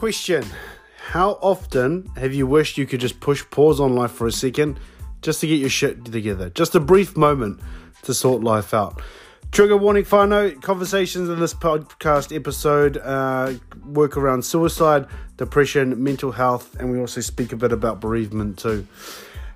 Question How often have you wished you could just push pause on life for a second just to get your shit together? Just a brief moment to sort life out. Trigger warning, whānau. Conversations in this podcast episode uh, work around suicide, depression, mental health, and we also speak a bit about bereavement too.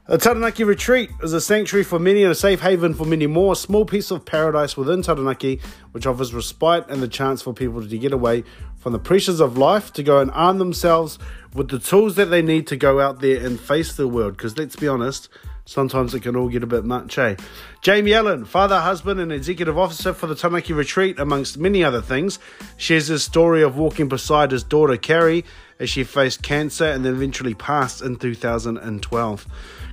A Taranaki retreat is a sanctuary for many and a safe haven for many more. A small piece of paradise within Taranaki, which offers respite and the chance for people to get away from the pressures of life, to go and arm themselves with the tools that they need to go out there and face the world. Because let's be honest, sometimes it can all get a bit much, eh? Jamie Allen, father, husband, and executive officer for the Taranaki retreat, amongst many other things, shares his story of walking beside his daughter Carrie as she faced cancer and then eventually passed in 2012.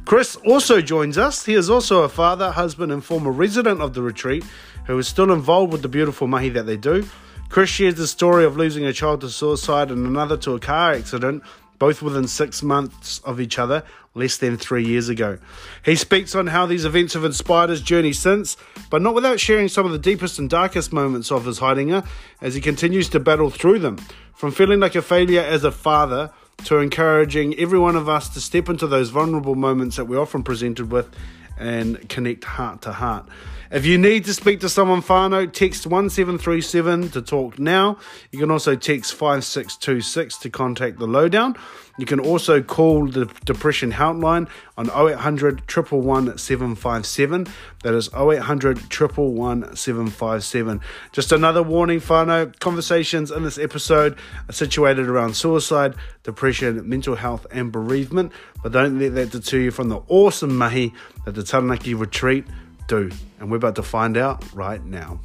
Chris also joins us. He is also a father, husband, and former resident of the retreat who is still involved with the beautiful mahi that they do. Chris shares the story of losing a child to suicide and another to a car accident, both within six months of each other, less than three years ago. He speaks on how these events have inspired his journey since, but not without sharing some of the deepest and darkest moments of his hidinga as he continues to battle through them. From feeling like a failure as a father to encouraging every one of us to step into those vulnerable moments that we're often presented with and connect heart to heart. If you need to speak to someone whānau, text 1737 to talk now. You can also text 5626 to contact the lowdown. You can also call the Depression Helpline on 0800 111 757. That is 0800 111 757. Just another warning, whānau. Conversations in this episode are situated around suicide, depression, mental health, and bereavement. But don't let that deter you from the awesome mahi that the Taranaki retreat do. And we're about to find out right now.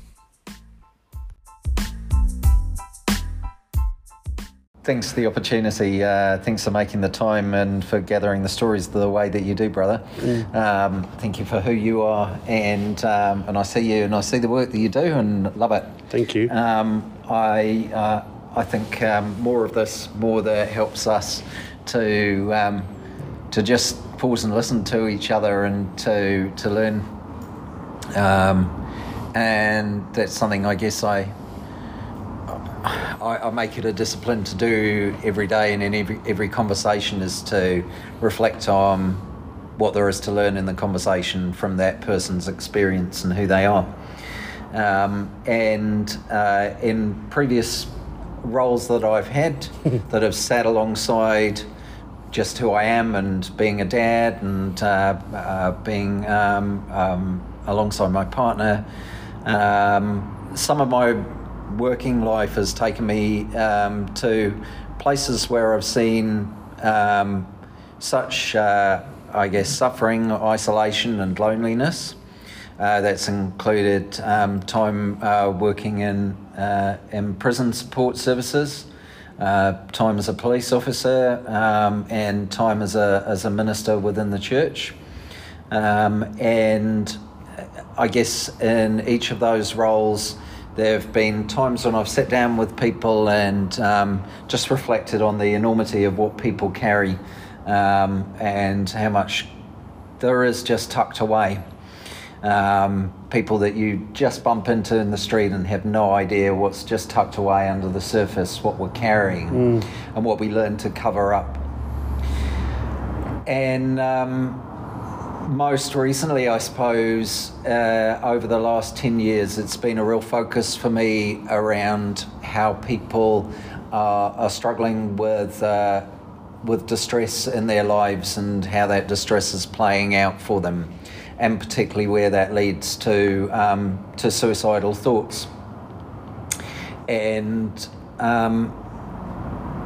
Thanks for the opportunity. Uh, thanks for making the time and for gathering the stories the way that you do, brother. Mm. Um, thank you for who you are, and um, and I see you and I see the work that you do and love it. Thank you. Um, I uh, I think um, more of this, more that helps us to um, to just pause and listen to each other and to to learn um, and that's something I guess I, I, I make it a discipline to do every day and in every every conversation is to reflect on what there is to learn in the conversation from that person's experience and who they are. Um, and uh, in previous roles that I've had that have sat alongside just who I am and being a dad and uh, uh, being um, um, alongside my partner. Um, some of my working life has taken me um, to places where I've seen um, such, uh, I guess, suffering, isolation, and loneliness. Uh, that's included um, time uh, working in uh, in prison support services, uh, time as a police officer, um, and time as a as a minister within the church. Um, and I guess in each of those roles, there have been times when I've sat down with people and um, just reflected on the enormity of what people carry um, and how much there is just tucked away. Um, people that you just bump into in the street and have no idea what's just tucked away under the surface, what we're carrying, mm. and what we learn to cover up. And um, most recently, I suppose, uh, over the last 10 years, it's been a real focus for me around how people are, are struggling with, uh, with distress in their lives and how that distress is playing out for them, and particularly where that leads to, um, to suicidal thoughts. And um,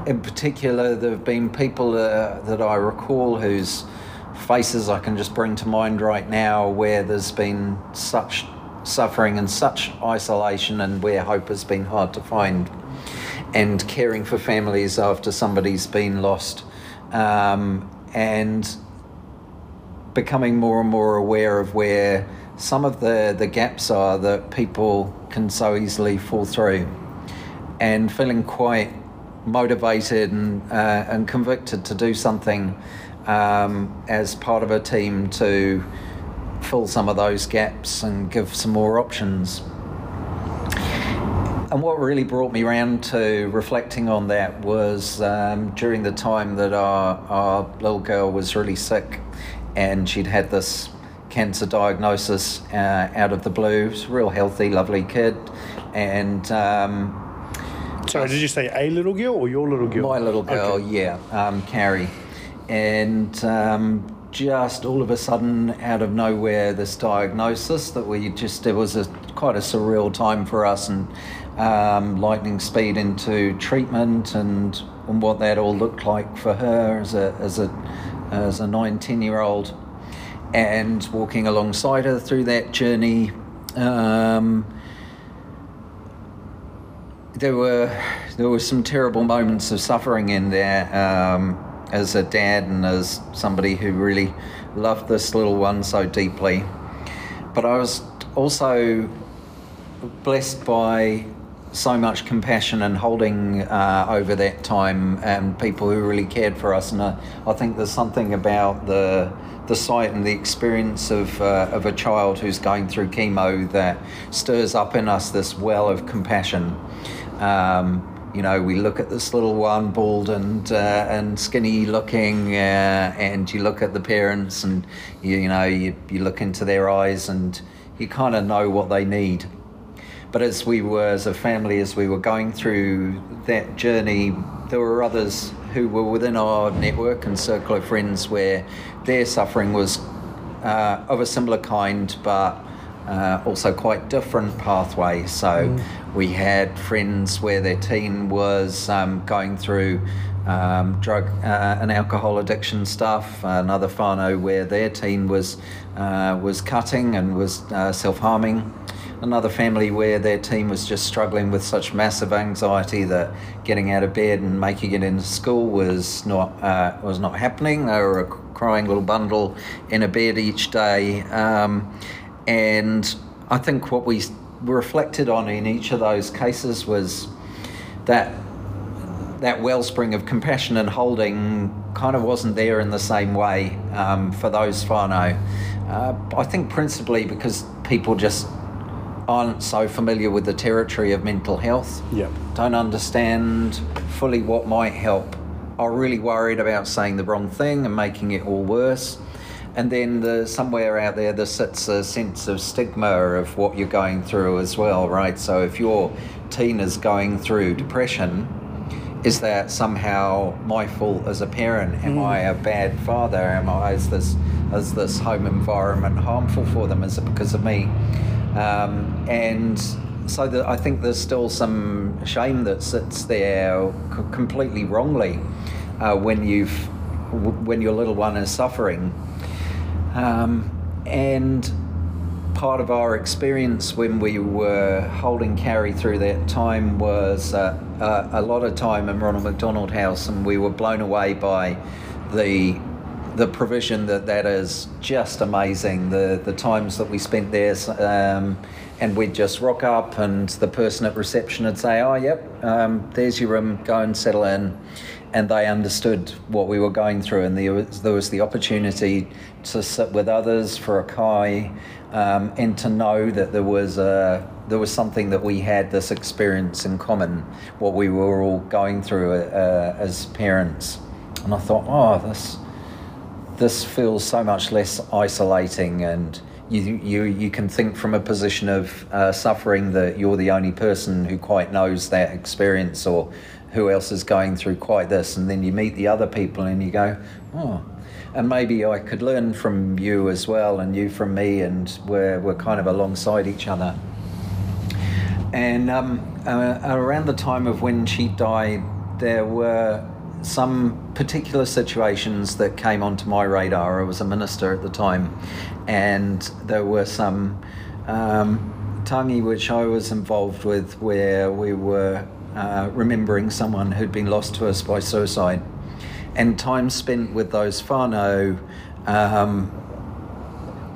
in particular, there have been people uh, that I recall whose faces I can just bring to mind right now where there's been such suffering and such isolation and where hope has been hard to find. And caring for families after somebody's been lost. Um, and becoming more and more aware of where some of the, the gaps are that people can so easily fall through. And feeling quite motivated and, uh, and convicted to do something um, as part of a team to fill some of those gaps and give some more options. and what really brought me around to reflecting on that was um, during the time that our, our little girl was really sick and she'd had this cancer diagnosis uh, out of the blue. She was a real healthy, lovely kid. And um, Sorry, did you say a little girl or your little girl? my little girl, Okay. yeah, um, Carrie. And um, just all of a sudden, out of nowhere, this diagnosis that we just, it was a, quite a surreal time for us and um, lightning speed into treatment and, and what that all looked like for her as a, as a, as a 19 year old. And walking alongside her through that journey. Um, there were there were some terrible moments of suffering in there um, as a dad and as somebody who really loved this little one so deeply. But I was also blessed by so much compassion and holding uh, over that time and people who really cared for us. And I, I think there's something about the the sight and the experience of, uh, of a child who's going through chemo that stirs up in us this well of compassion. Um, you know, we look at this little one, bald and uh, and skinny looking, uh, and you look at the parents, and you, you know, you, you look into their eyes, and you kind of know what they need. But as we were, as a family, as we were going through that journey, there were others who were within our network and circle of friends where their suffering was uh, of a similar kind, but uh, also quite different pathway. So we had friends where their teen was um, going through um, drug uh, and alcohol addiction stuff. Another whānau where their teen was uh, was cutting and was uh, self harming another family where their team was just struggling with such massive anxiety that getting out of bed and making it into school was not uh, was not happening. They were a crying little bundle in a bed each day, um, and I think what we reflected on in each of those cases was that that wellspring of compassion and holding kind of wasn't there in the same way um, for those whānau. Uh, I think principally because people just aren't so familiar with the territory of mental health, Yep. don't understand fully what might help, are really worried about saying the wrong thing and making it all worse. And then the, somewhere out there, there sits a sense of stigma of what you're going through as well, right? So if your teen is going through depression, is that somehow my fault as a parent? Am I a bad father? Am I is this is this home environment harmful for them? Is it because of me? Um, and so that I think there's still some shame that sits there c- completely wrongly uh, when you've w- when your little one is suffering. Um, and part of our experience when we were holding Carrie through that time was uh, uh, a lot of time in Ronald McDonald House, and we were blown away by the the provision that that is just amazing. The the times that we spent there, um, and we'd just rock up, and the person at reception would say, "Oh, yep, um, there's your room. Go and settle in." And they understood what we were going through, and there was, there was the opportunity to sit with others for a kai, um, and to know that there was a there was something that we had this experience in common, what we were all going through uh, as parents. And I thought, oh, this this feels so much less isolating and you, you, you can think from a position of uh, suffering that you're the only person who quite knows that experience or who else is going through quite this and then you meet the other people and you go oh and maybe I could learn from you as well and you from me and we're, we're kind of alongside each other and um, uh, around the time of when she died, there were some particular situations that came onto my radar. I was a minister at the time, and there were some um, tangi which I was involved with where we were uh, remembering someone who'd been lost to us by suicide. And time spent with those whānau um,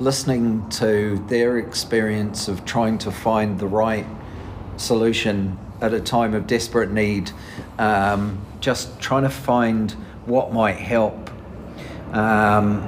listening to their experience of trying to find the right solution at a time of desperate need, um, just trying to find what might help, um,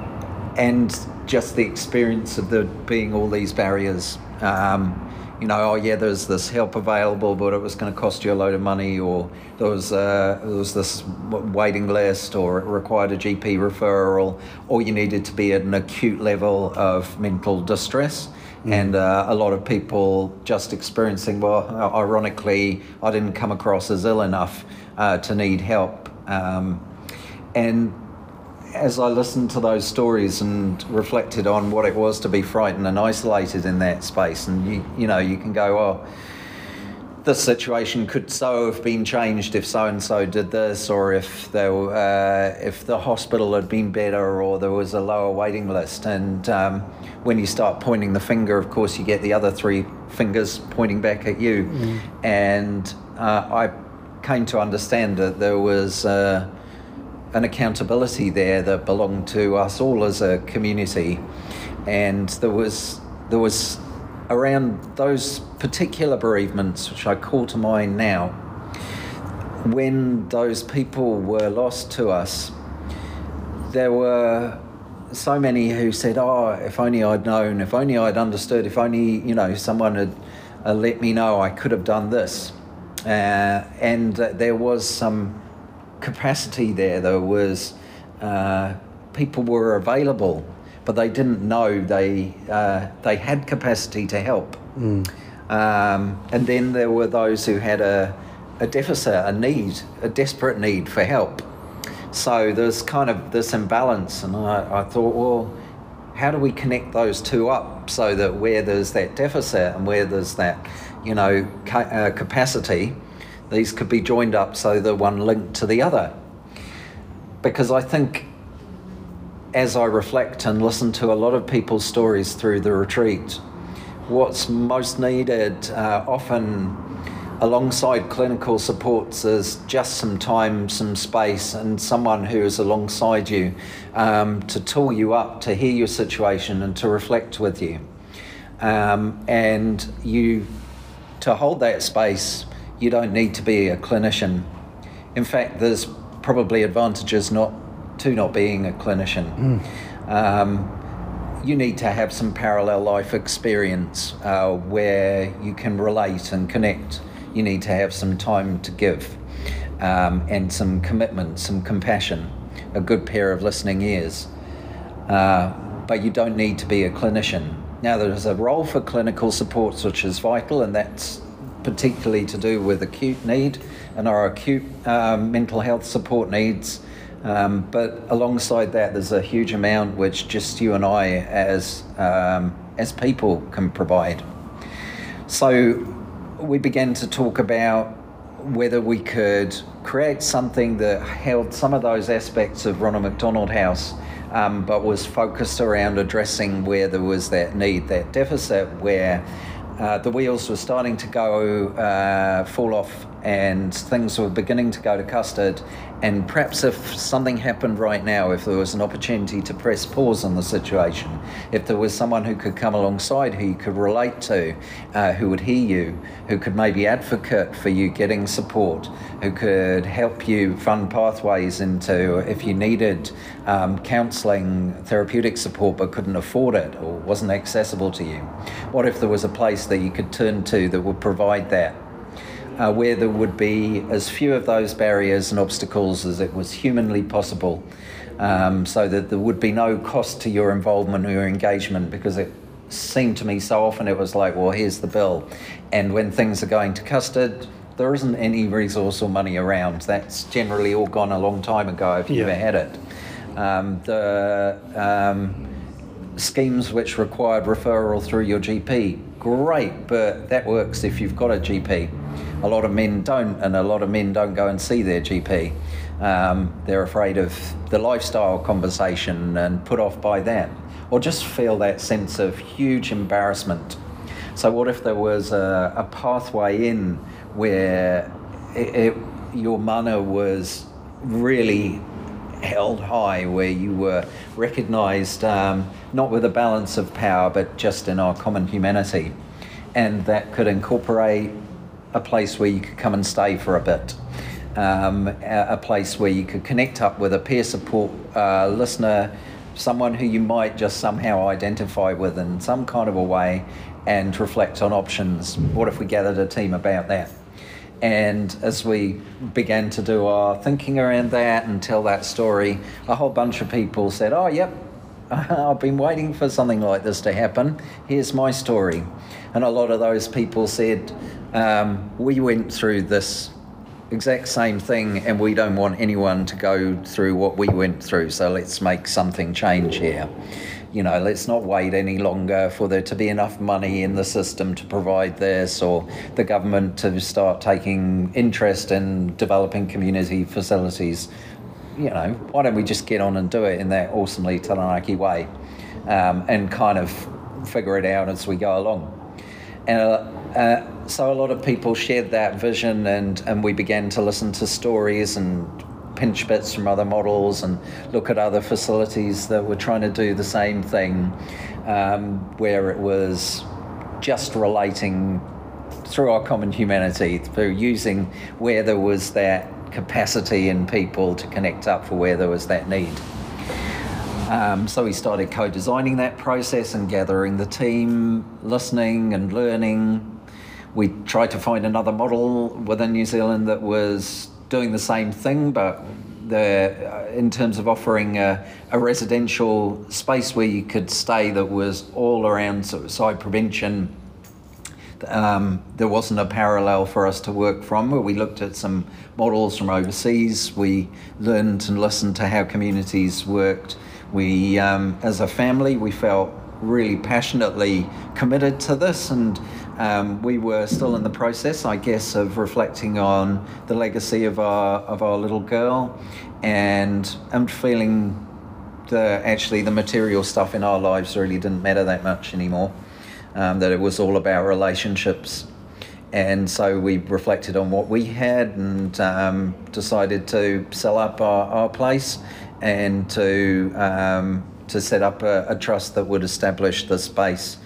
and just the experience of there being all these barriers. Um, you know, oh yeah, there's this help available, but it was going to cost you a load of money, or there was uh, there was this waiting list, or it required a GP referral, or you needed to be at an acute level of mental distress. Mm. And uh, a lot of people just experiencing, well, ironically, I didn't come across as ill enough uh, to need help. Um, and as I listened to those stories and reflected on what it was to be frightened and isolated in that space, and you, you know, you can go, oh, this situation could so have been changed if so and so did this, or if there, uh, if the hospital had been better, or there was a lower waiting list. And um, when you start pointing the finger, of course, you get the other three fingers pointing back at you. Mm. And uh, I came to understand that there was. Uh, an accountability there that belonged to us all as a community, and there was there was around those particular bereavements, which I call to mind now, when those people were lost to us, there were so many who said, "Oh, if only I'd known, if only I'd understood, if only you know someone had uh, let me know, I could have done this." Uh, and uh, there was some capacity there. though was uh, people were available, but they didn't know they uh, they had capacity to help. Mm. Um, and then there were those who had a a deficit, a need, a desperate need for help. So there's kind of this imbalance, and I, I thought, well, how do we connect those two up so that where there's that deficit and where there's that, you know, ca- uh, capacity, these could be joined up so the one linked to the other. Because I think as I reflect and listen to a lot of people's stories through the retreat, what's most needed uh, often alongside clinical supports is just some time, some space, and someone who is alongside you um, to tool you up, to hear your situation, and to reflect with you. Um, and you to hold that space you don't need to be a clinician. In fact, there's probably advantages not to not being a clinician. Mm. Um, you need to have some parallel life experience uh, where you can relate and connect. You need to have some time to give um, and some commitment, some compassion, a good pair of listening ears. Uh, but you don't need to be a clinician. Now, there's a role for clinical supports which is vital, and that's particularly to do with acute need and our acute um, mental health support needs. Um, but alongside that, there's a huge amount which just you and I, as um, as people, can provide. So we began to talk about whether we could create something that held some of those aspects of Ronald McDonald House, um, but was focused around addressing where there was that need, that deficit, where uh, the wheels were starting to go uh, fall off and things were beginning to go to custard. And perhaps if something happened right now, if there was an opportunity to press pause on the situation, if there was someone who could come alongside who you could relate to, uh, who would hear you, who could maybe advocate for you getting support, who could help you fund pathways into if you needed um, counselling, therapeutic support but couldn't afford it or wasn't accessible to you? What if there was a place that you could turn to that would provide that? Uh, where there would be as few of those barriers and obstacles as it was humanly possible, um, so that there would be no cost to your involvement or your engagement because it seemed to me so often it was like, well, here's the bill. And when things are going to custard, there isn't any resource or money around. That's generally all gone a long time ago if you yeah. ever had it. Um, the um, schemes which required referral through your GP, great, but that works if you've got a GP a lot of men don't, and a lot of men don't go and see their GP. Um, they're afraid of the lifestyle conversation and put off by that, or just feel that sense of huge embarrassment. So, what if there was a, a pathway in where it, it, your mana was really held high, where you were recognized um, not with a balance of power, but just in our common humanity? And that could incorporate a place where you could come and stay for a bit. Um, a, place where you could connect up with a peer support uh, listener, someone who you might just somehow identify with in some kind of a way, and reflect on options. What if we gathered a team about that? And as we began to do our thinking around that and tell that story, a whole bunch of people said, Oh, yep, I've been waiting for something like this to happen. Here's my story. And a lot of those people said, um, We went through this exact same thing and we don't want anyone to go through what we went through, so let's make something change here you know, let's not wait any longer for there to be enough money in the system to provide this or the government to start taking interest in developing community facilities. You know, why don't we just get on and do it in that awesomely Taranaki way um, and kind of figure it out as we go along? And uh, uh, so a lot of people shared that vision and, and we began to listen to stories and pinch bits from other models and look at other facilities that were trying to do the same thing, um, where it was just relating through our common humanity, through using where there was that capacity in people to connect up for where there was that need. Um, so we started co designing that process and gathering the team, listening and learning. We tried to find another model within New Zealand that was doing the same thing, but the, uh, in terms of offering a, a, residential space where you could stay that was all around suicide prevention. Um, there wasn't a parallel for us to work from. We looked at some models from overseas. We learned and listened to how communities worked. We, um, as a family, we felt really passionately committed to this and um, we were still in the process, I guess, of reflecting on the legacy of our of our little girl, and I'm feeling the actually the material stuff in our lives really didn't matter that much anymore. Um, that it was all about relationships, and so we reflected on what we had and um, decided to sell up our, our place and to um, to set up a, a trust that would establish the space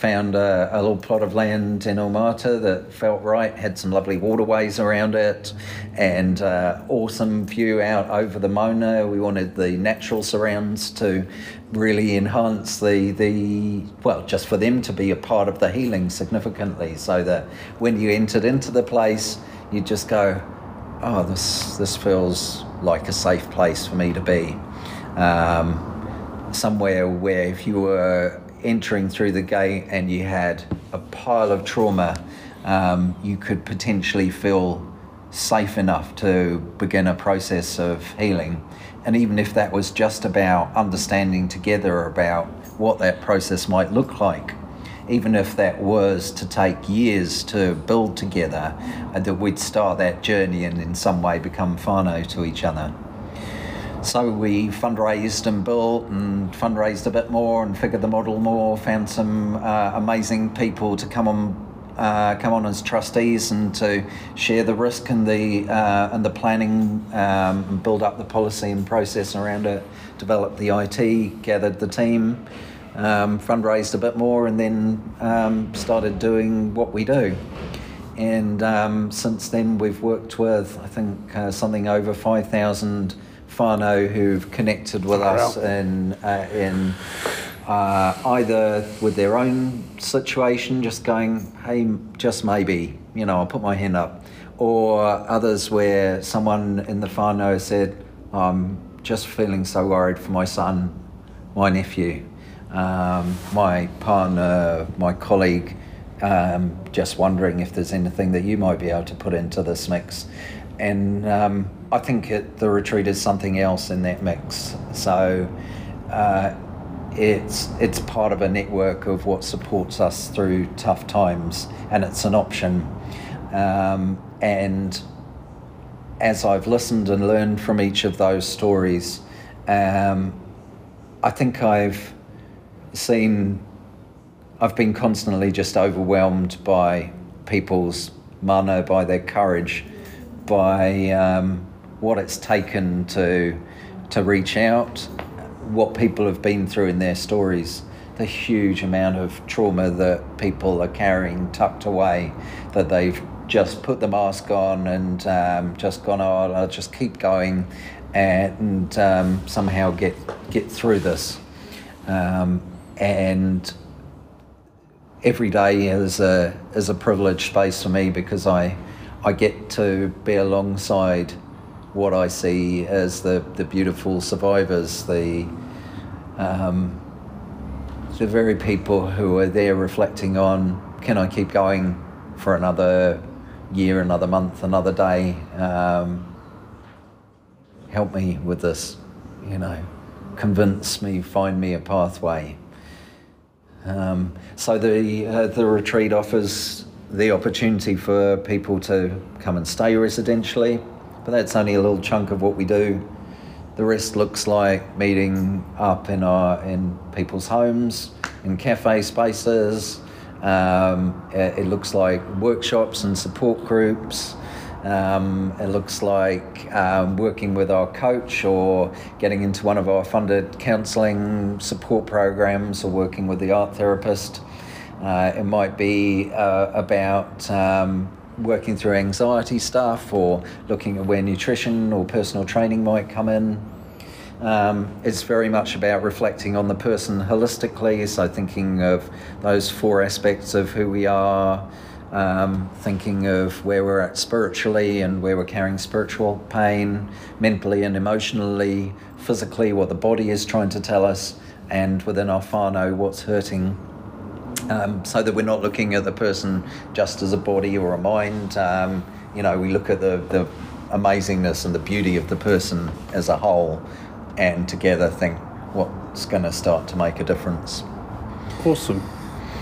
found a, a, little plot of land in Omata that felt right, had some lovely waterways around it, and uh, awesome view out over the moana. We wanted the natural surrounds to really enhance the, the well, just for them to be a part of the healing significantly, so that when you entered into the place, you just go, oh, this, this feels like a safe place for me to be. Um, somewhere where if you were entering through the gate and you had a pile of trauma, um, you could potentially feel safe enough to begin a process of healing. And even if that was just about understanding together about what that process might look like, even if that was to take years to build together, uh, that we'd start that journey and in some way become whānau to each other. So we fundraised and built and fundraised a bit more and figured the model more, found some uh, amazing people to come on. Uh, come on as trustees and to share the risk and the uh, and the planning, um, and build up the policy and process around it. Developed the IT, gathered the team, um, fundraised a bit more, and then um, started doing what we do and um, since then we've worked with I think uh, something over 5,000 Stefano who've connected with us in uh, in uh, either with their own situation, just going, hey, just maybe, you know, I'll put my hand up, or others where someone in the whānau said, I'm just feeling so worried for my son, my nephew, um, my partner, my colleague. Um, just wondering if there's anything that you might be able to put into this mix. And um, I think it, the retreat is something else in that mix. So uh, it's it's part of a network of what supports us through tough times, and it's an option. Um, and as I've listened and learned from each of those stories, um, I think I've seen, I've been constantly just overwhelmed by people's mana, by their courage, by um, what it's taken to to reach out, what people have been through in their stories, the huge amount of trauma that people are carrying tucked away, that they've just put the mask on and um, just gone, oh, I'll just keep going and um, somehow get get through this. Um, and every day is a is a privileged space for me because I I get to be alongside what I see as the, the beautiful survivors, the um, the very people who are there reflecting on can I keep going for another year, another month, another day? Um, help me with this, you know, convince me, find me a pathway. Um, so the uh, the retreat offers the opportunity for people to come and stay residentially, but that's only a little chunk of what we do. The rest looks like meeting up in our in people's homes, in cafe spaces. Um, it, it looks like workshops and support groups. Um, it looks like um, working with our coach or getting into one of our funded counselling support programs or working with the art therapist. Uh, it might be uh, about um, working through anxiety stuff or looking at where nutrition or personal training might come in. Um, it's very much about reflecting on the person holistically, so thinking of those four aspects of who we are, um, thinking of where we're at spiritually and where we're carrying spiritual pain, mentally and emotionally, physically, what the body is trying to tell us, and within our whānau, what's hurting. Um, so that we're not looking at the person just as a body or a mind. Um, you know, we look at the, the amazingness and the beauty of the person as a whole and together think what's going to start to make a difference. Awesome.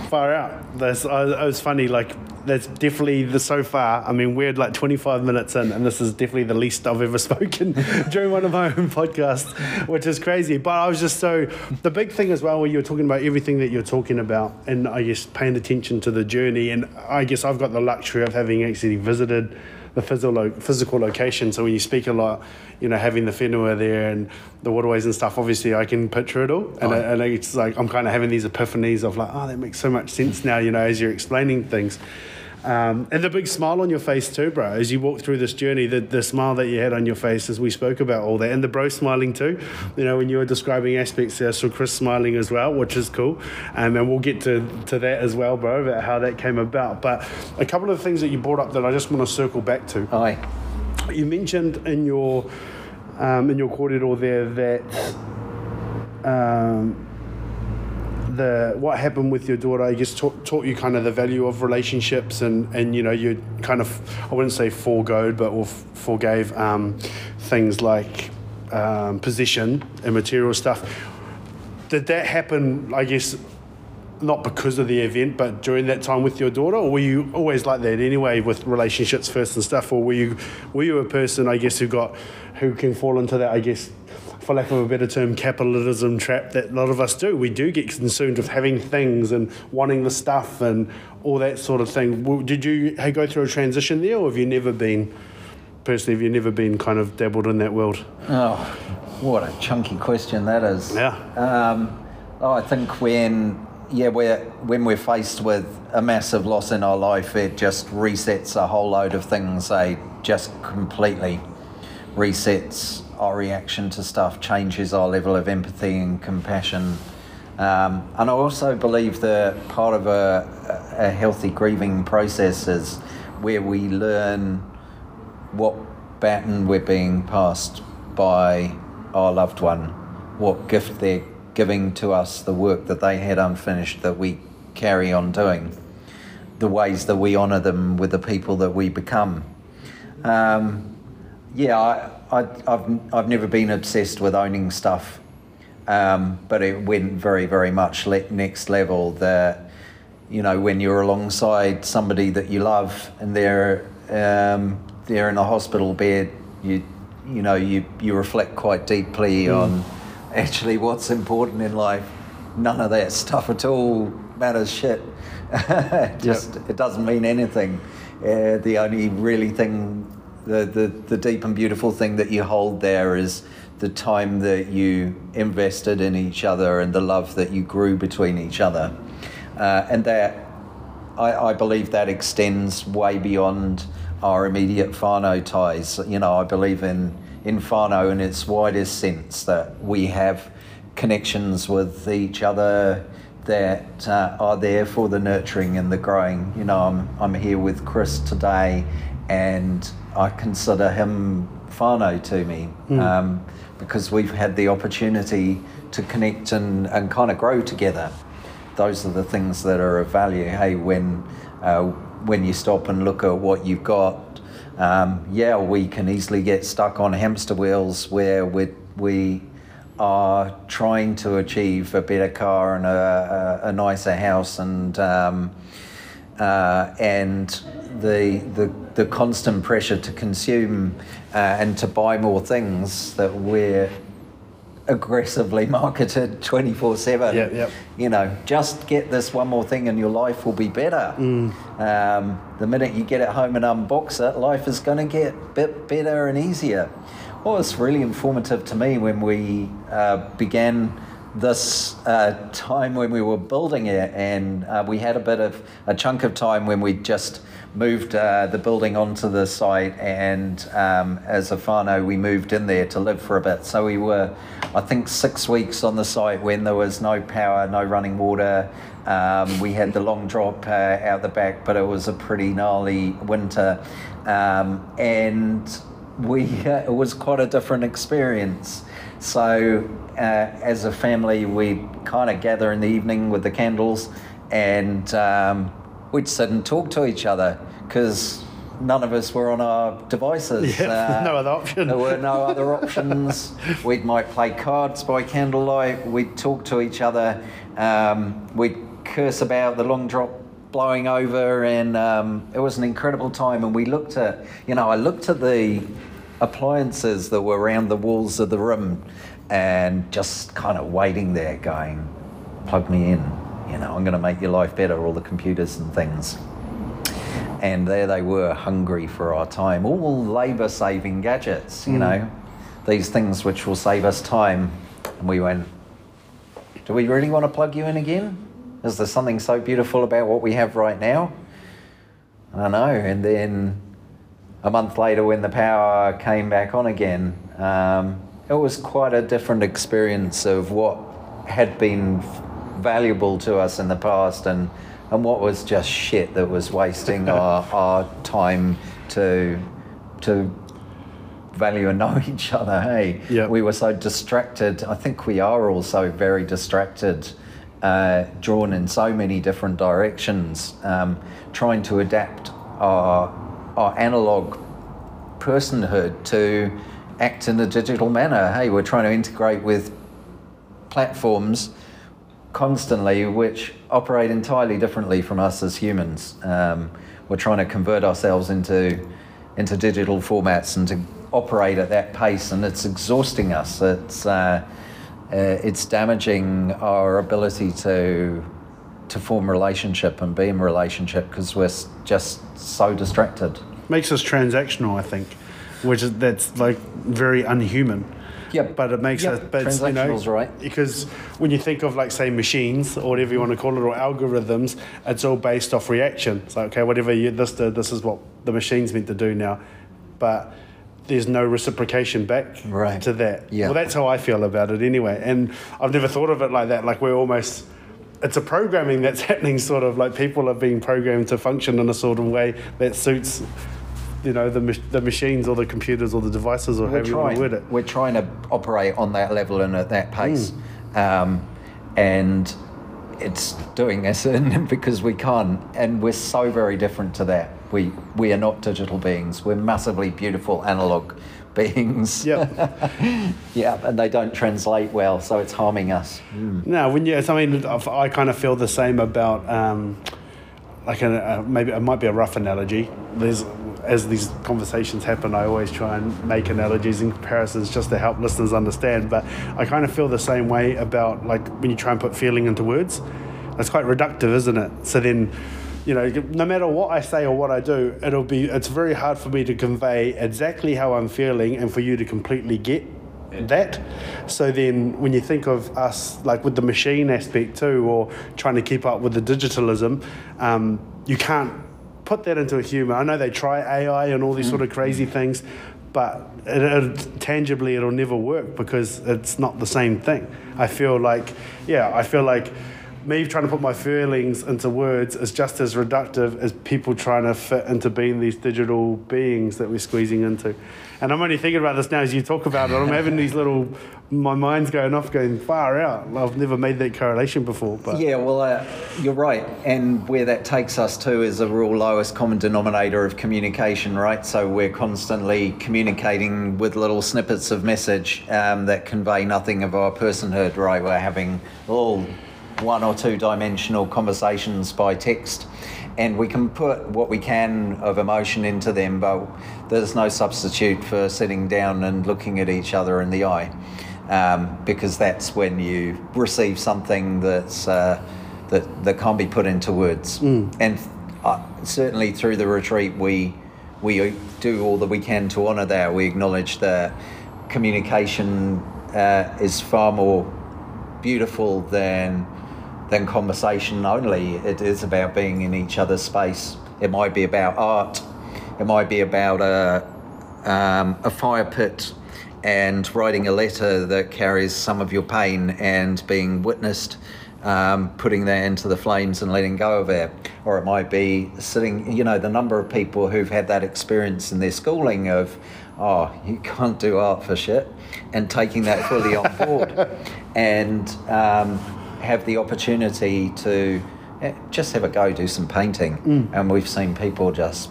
Far out. That's, it was funny, like, that's definitely the so far. I mean, we're like 25 minutes in, and this is definitely the least I've ever spoken during one of my own podcasts, which is crazy. But I was just so the big thing as well, where you're talking about everything that you're talking about, and I guess paying attention to the journey. And I guess I've got the luxury of having actually visited the physical physical location. So when you speak a lot, you know, having the whenua there and the waterways and stuff, obviously I can picture it all. And, oh. I, and it's like I'm kind of having these epiphanies of like, oh, that makes so much sense now, you know, as you're explaining things. Um, and the big smile on your face too, bro, as you walk through this journey, the, the smile that you had on your face as we spoke about all that, and the bro smiling too. You know, when you were describing aspects there, so Chris smiling as well, which is cool. Um, and we'll get to, to that as well, bro, about how that came about. But a couple of things that you brought up that I just want to circle back to. Aye. You mentioned in your um, in your kōrero there that um, the what happened with your daughter I guess taught, taught you kind of the value of relationships and and you know you kind of I wouldn't say foregoed but or forgave um, things like um, position and material stuff. Did that happen I guess not because of the event, but during that time with your daughter, or were you always like that anyway with relationships first and stuff, or were you were you a person I guess who got who can fall into that I guess for lack of a better term, capitalism trap that a lot of us do. We do get consumed with having things and wanting the stuff and all that sort of thing. Did you go through a transition there, or have you never been, personally, have you never been kind of dabbled in that world? Oh, what a chunky question that is. Yeah. Um, oh, I think when yeah, we're, when we're faced with a massive loss in our life, it just resets a whole load of things. It just completely resets our reaction to stuff, changes our level of empathy and compassion. Um, and I also believe that part of a, a healthy grieving process is where we learn what baton we're being passed by our loved one, what gift they're giving to us, the work that they had unfinished that we carry on doing, the ways that we honour them with the people that we become. Um, yeah, I, I, have I've never been obsessed with owning stuff, um, but it went very, very much le- next level. That you know, when you're alongside somebody that you love and they're um, they're in a hospital bed, you you know you you reflect quite deeply mm. on actually what's important in life. None of that stuff at all matters shit. Just yep. it doesn't mean anything. Uh, the only really thing the, the, the deep and beautiful thing that you hold there is the time that you invested in each other and the love that you grew between each other. Uh, and that, I, I believe that extends way beyond our immediate whānau ties. You know, I believe in, in whānau in its widest sense that we have connections with each other that uh, are there for the nurturing and the growing. You know, I'm, I'm here with Chris today, and I consider him whānau to me um, because we've had the opportunity to connect and, and kind of grow together. Those are the things that are of value. Hey, when uh, when you stop and look at what you've got, um, yeah, we can easily get stuck on hamster wheels where we we are trying to achieve a better car and a, a, a nicer house and um, uh, and the, the the constant pressure to consume uh, and to buy more things that we're aggressively marketed 24 7 Yep, yep. you know just get this one more thing and your life will be better. Um, the minute you get it home and unbox it life is going to get a bit better and easier. What was really informative to me when we uh, began this uh, time when we were building it and uh, we had a bit of a chunk of time when we just moved uh, the building onto the site and um, as a whānau we moved in there to live for a bit. So we were I think six weeks on the site when there was no power no running water. Um, we had the long drop uh, out the back but it was a pretty gnarly winter. Um, and we it was quite a different experience so uh, as a family we'd kind of gather in the evening with the candles and um, we'd sit and talk to each other because none of us were on our devices. Yeah, no other option. There were no other options. we might play cards by candlelight. We'd talk to each other. Um, we'd curse about the long drop blowing over, and um, it was an incredible time. And we looked at, you know, I looked at the appliances that were around the walls of the room, and just kind of waiting there, going, "Plug me in." You know, I'm going to make your life better. All the computers and things. And there they were hungry for our time. All labor saving gadgets you mm. know. These things which will save us time. And we went do we really want to plug you in again? Is there something so beautiful about what we have right now? I don't know. And then a month later when the power came back on again um, it was quite a different experience of what had been valuable to us in the past and and what was just shit that was wasting our, our time to to value and know each other hey Yep. we were so distracted i think we are also very distracted uh, drawn in so many different directions um, trying to adapt our our analog personhood to act in a digital manner hey we're trying to integrate with platforms constantly which operate entirely differently from us as humans. Um, we're trying to convert ourselves into into digital formats and to operate at that pace, and it's exhausting us. It's uh, uh, it's damaging our ability to to form relationship and be in relationship because we're just so distracted. Makes us transactional, I think, which is that's like very unhuman. Yep. But it makes Yep. us, but you know, right. Because when you think of like say machines or whatever you want to call it or algorithms, it's all based off reaction. It's like okay, whatever you this did, this is what the machine's meant to do now, but there's no reciprocation back Right. to that. Yeah. Well, that's how I feel about it anyway, and I've never thought of it like that. Like we're almost. It's a programming that's happening, sort of like people are being programmed to function in a sort of way that suits, you know, the the machines or the computers or the devices or we're however you want to word it. we're trying to operate on that level and at that pace. Um, and it's doing us in because we can't. And we're so very different to that. We, we are not digital beings. We're massively beautiful analog beings. Yeah. yeah, and they don't translate well, so it's harming us. No, when you, I mean, I kind of feel the same about, um, like, a, a, maybe it might be a rough analogy. There's, as these conversations happen, I always try and make analogies and comparisons just to help listeners understand. But I kind of feel the same way about, like, when you try and put feeling into words. That's quite reductive, isn't it? So then, you know, no matter what I say or what I do, it'll be, it's very hard for me to convey exactly how I'm feeling and for you to completely get that. So then, when you think of us, like with the machine aspect too, or trying to keep up with the digitalism, um, you can't put that into a human. I know they try AI and all these mm-hmm. sort of crazy things, but it, it, tangibly, it'll never work because it's not the same thing. I feel like, yeah, I feel like me trying to put my feelings into words is just as reductive as people trying to fit into being these digital beings that we're squeezing into. And I'm only thinking about this now as you talk about it. I'm having these little, my mind's going off, going far out. I've never made that correlation before. But Yeah, well, uh, you're right. And where that takes us to is a real lowest common denominator of communication, right? So we're constantly communicating with little snippets of message um, that convey nothing of our personhood, right? We're having all one or two dimensional conversations by text. And we can put what we can of emotion into them, but there's no substitute for sitting down and looking at each other in the eye um, because that's when you receive something that's uh, that that can't be put into words. And uh, certainly through the retreat, we we do all that we can to honour that. We acknowledge that communication uh, is far more beautiful than than conversation only. It is about being in each other's space. It might be about art. It might be about a um, a fire pit and writing a letter that carries some of your pain and being witnessed, um, putting that into the flames and letting go of it. Or it might be sitting, you know, the number of people who've had that experience in their schooling of, oh, you can't do art for shit, and taking that fully on board and um, have the opportunity to eh, just have a go, do some painting. And we've seen people just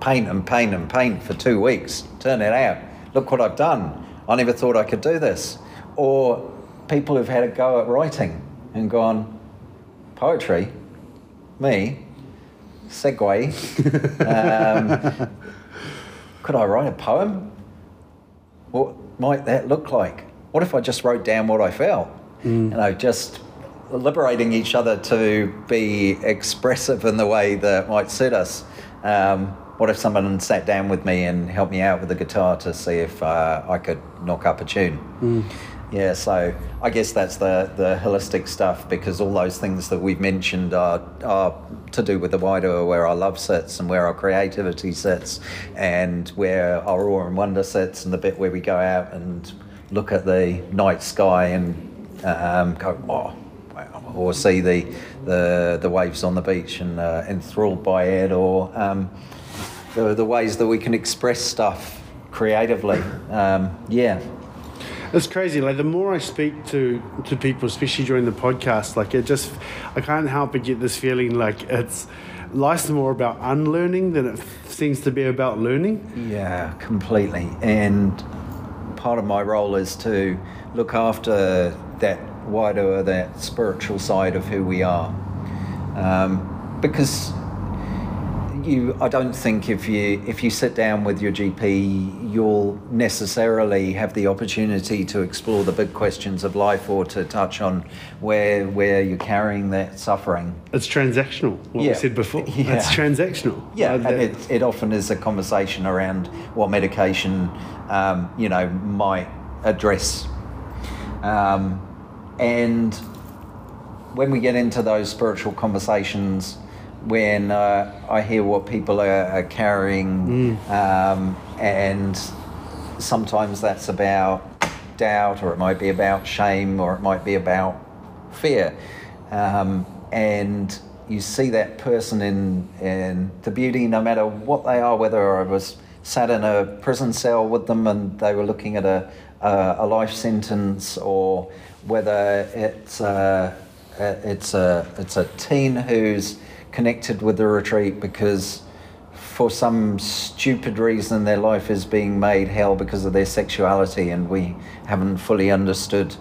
paint and paint and paint for two weeks, turn it out. Look what I've done. I never thought I could do this. Or people who've had a go at writing and gone, poetry, me, segue. um, could I write a poem? What might that look like? What if I just wrote down what I felt? You know, just liberating each other to be expressive in the way that might suit us. Um, what if someone sat down with me and helped me out with the guitar to see if uh, I could knock up a tune? Yeah, so I guess that's the, the holistic stuff because all those things that we've mentioned are, are to do with the wider where our love sits and where our creativity sits and where our awe and wonder sits and the bit where we go out and look at the night sky and um, go, oh, wow, or see the, the, the waves on the beach and uh, enthralled by it or um, the, the ways that we can express stuff creatively. Um, yeah. It's crazy. Like the more I speak to to people, especially during the podcast, like it just I can't help but get this feeling like it's life's more about unlearning than it seems to be about learning. Yeah, completely. And part of my role is to look after that wider, that spiritual side of who we are. Um, because you, I don't think if you if you sit down with your GP, you'll necessarily have the opportunity to explore the big questions of life or to touch on where where you're carrying that suffering. It's transactional. What Yeah. we said before. Yeah. It's transactional. Yeah, Uh, and it, it often is a conversation around what medication, um, you know, might address. Um, and when we get into those spiritual conversations, when uh, I hear what people are, are carrying, um, and sometimes that's about doubt, or it might be about shame, or it might be about fear. Um, and you see that person in, in the beauty, no matter what they are, whether I was sat in a prison cell with them and they were looking at a, a, a life sentence, or whether it's a, it's, a, it's a teen who's connected with the retreat because for some stupid reason their life is being made hell because of their sexuality and we haven't fully understood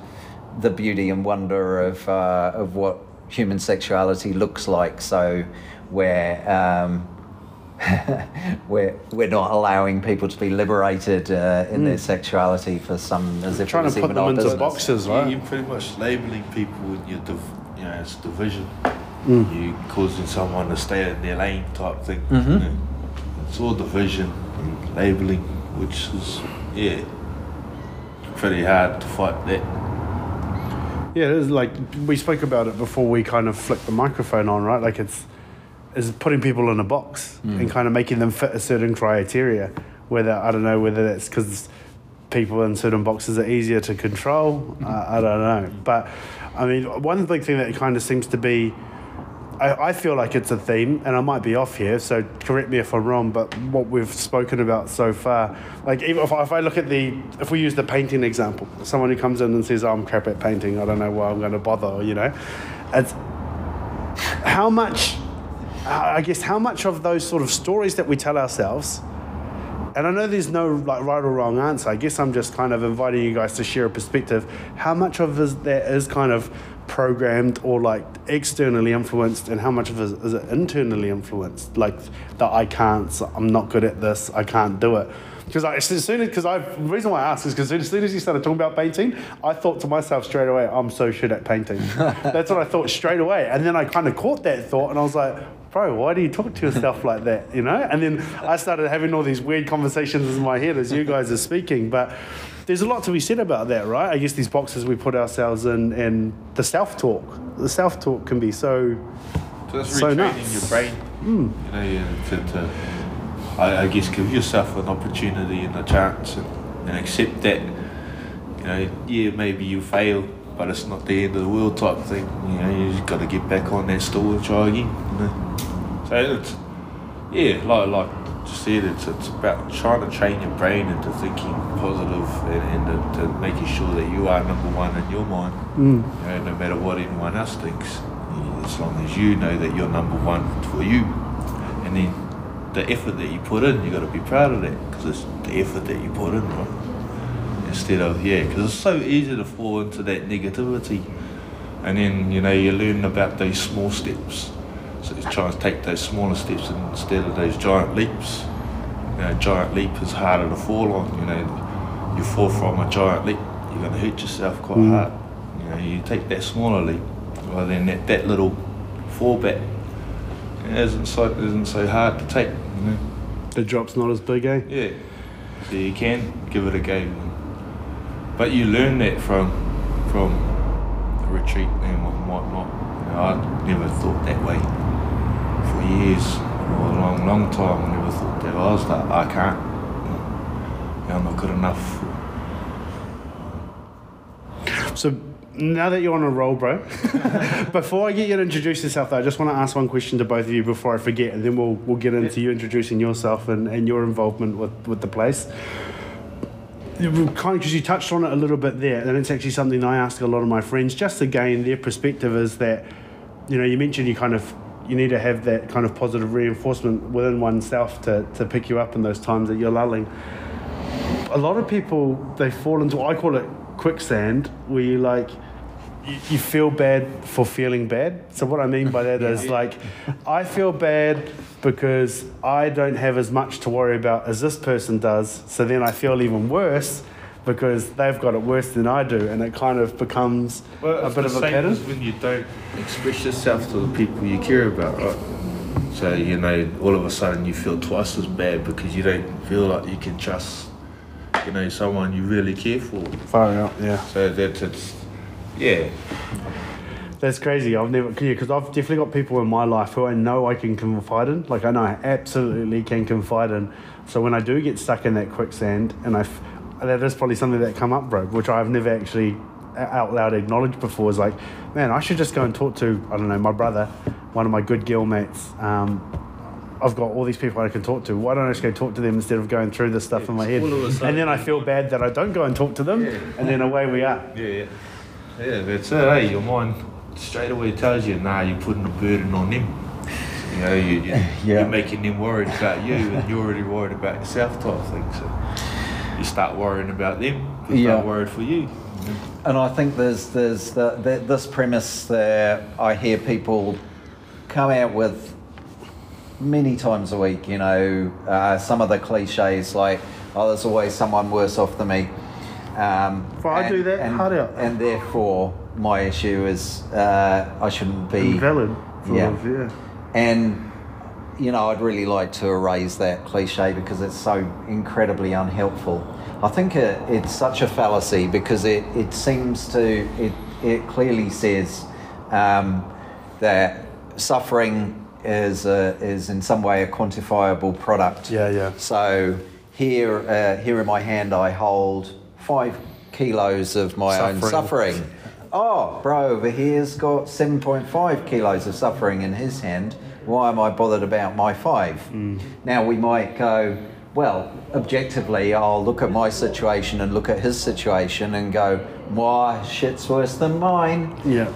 the beauty and wonder of, uh, of what human sexuality looks like. So we're, um, we're, we're not allowing people to be liberated uh, in their sexuality for some as if it Trying to was put them into business. boxes, You- right? You're pretty much labeling people with your, div- you know, it's division. Mm. You causing someone to stay in their lane type thing. Mhm. you know. It's all division and labeling, which is yeah, pretty hard to fight that. Yeah, it is like we spoke about it before we kind of flicked the microphone on, right? Like it's is putting people in a box and kind of making them fit a certain criteria. Whether I don't know whether that's because people in certain boxes are easier to control. Uh, I don't know, but I mean, one big thing that kind of seems to be, I, I feel like it's a theme, and I might be off here, so correct me if I'm wrong, but what we've spoken about so far, like even if I, if I look at the, if we use the painting example, someone who comes in and says, oh, I'm crap at painting, I don't know why I'm going to bother, you know, it's how much, Uh, I guess, how much of those sort of stories that we tell ourselves and I know there's no like right or wrong answer. I guess I'm just kind of inviting you guys to share a perspective. How much of is that is kind of programmed or like externally influenced, and how much of it is it internally influenced? Like that I can't, I'm not good at this, I can't do it. Because as soon as, because I, the reason why I asked is because as soon as you started talking about painting, I thought to myself straight away, I'm so shit at painting. That's what I thought straight away. And then I kind of caught that thought and I was like, bro, why do you talk to yourself like that? You know? And then I started having all these weird conversations in my head as you guys are speaking. But there's a lot to be said about that, right? I guess these boxes we put ourselves in and the self talk. The self talk can be so. So that's So retraining nuts. your brain. Hmm. You know, yeah, to, to I, I guess give yourself an opportunity and a chance and, and accept that, you know, yeah, maybe you fail, but it's not the end of the world type thing. You know, you just got to get back on that stool and try again. You know, so it's yeah, like like just said, it's it's about trying to train your brain into thinking positive and, and to, to making sure that you are number one in your mind. Mm. You know, no matter what anyone else thinks, as long as you know that you're number one for you, and then the effort that you put in, you got to be proud of that because it's the effort that you put in, right? Instead of yeah, because it's so easy to fall into that negativity, and then you know you learn about those small steps. So you try and take those smaller steps instead of those giant leaps. You know, giant leap is harder to fall on. You know, you fall from a giant leap, you're going to hurt yourself quite hard. You know, you take that smaller leap, well then that, that little fallback it isn't so isn't so hard to take. You know? The drop's not as big, eh? Yeah, so you can give it a go, but you learn that from from the retreat and whatnot. You know, I never thought that way years, for a long, long time. I never thought there was that. I can't. I'm not good enough. So now that you're on a roll, bro, before I get you to introduce yourself, though, I just want to ask one question to both of you before I forget, and then we'll we'll get into you introducing yourself and, and your involvement with, with the place. Kind because you touched on it a little bit there, and it's actually something I ask a lot of my friends just to gain their perspective. Is that you know you mentioned you kind of you need to have that kind of positive reinforcement within oneself to, to pick you up in those times that you're lulling a lot of people they fall into I call it quicksand where you like you, you feel bad for feeling bad. So what I mean by that is like I feel bad because I don't have as much to worry about as this person does. So then I feel even worse because they've got it worse than I do and it kind of becomes a bit of a pattern. when you don't express yourself to the people you care about, right? So you know, all of a sudden you feel twice as bad because you don't feel like you can trust, you know, someone you really care for. Far out, yeah. So that it's, yeah, That's crazy. I've never, yeah, because I've definitely got people in my life who I know I can confide in. Like I know I absolutely can confide in. So when I do get stuck in that quicksand, and I, f- that is probably something that come up, bro, which I've never actually out loud acknowledged before. Is like, man, I should just go and talk to I don't know my brother, one of my good girl mates. Um, I've got all these people I can talk to. Why don't I just go talk to them instead of going through this stuff in my head? all of a sudden- And then I feel bad that I don't go and talk to them, Yeah. and then away we are. yeah, yeah, yeah. That's it. Hey, your mind straight away tells you, nah, you're putting a burden on them. You know, you, you, Yeah. you're making them worried about you, and you're already worried about yourself, type thing. So you start worrying about them. They Yeah. start worried for you. And I think there's there's the, the, this premise that I hear people come out with many times a week. You know, uh, some of the cliches like, "Oh, there's always someone worse off than me." Um, If I do that, and, hard out. and therefore my issue is uh, I shouldn't be Valid. Yeah. Of, yeah. and you know, I'd really like to erase that cliche because it's so incredibly unhelpful. I think it, it's such a fallacy because it, it seems to, it, it clearly says um, that suffering is, a, is in some way a quantifiable product. Yeah, yeah. So here, uh, here in my hand, I hold five kilos of my own Suffering. suffering. oh, bro over here's got 7.5 kilos of suffering in his hand. Why am I bothered about my five? Now we might go, well, objectively, I'll look at my situation and look at his situation and go, why shit's worse than mine? Yeah.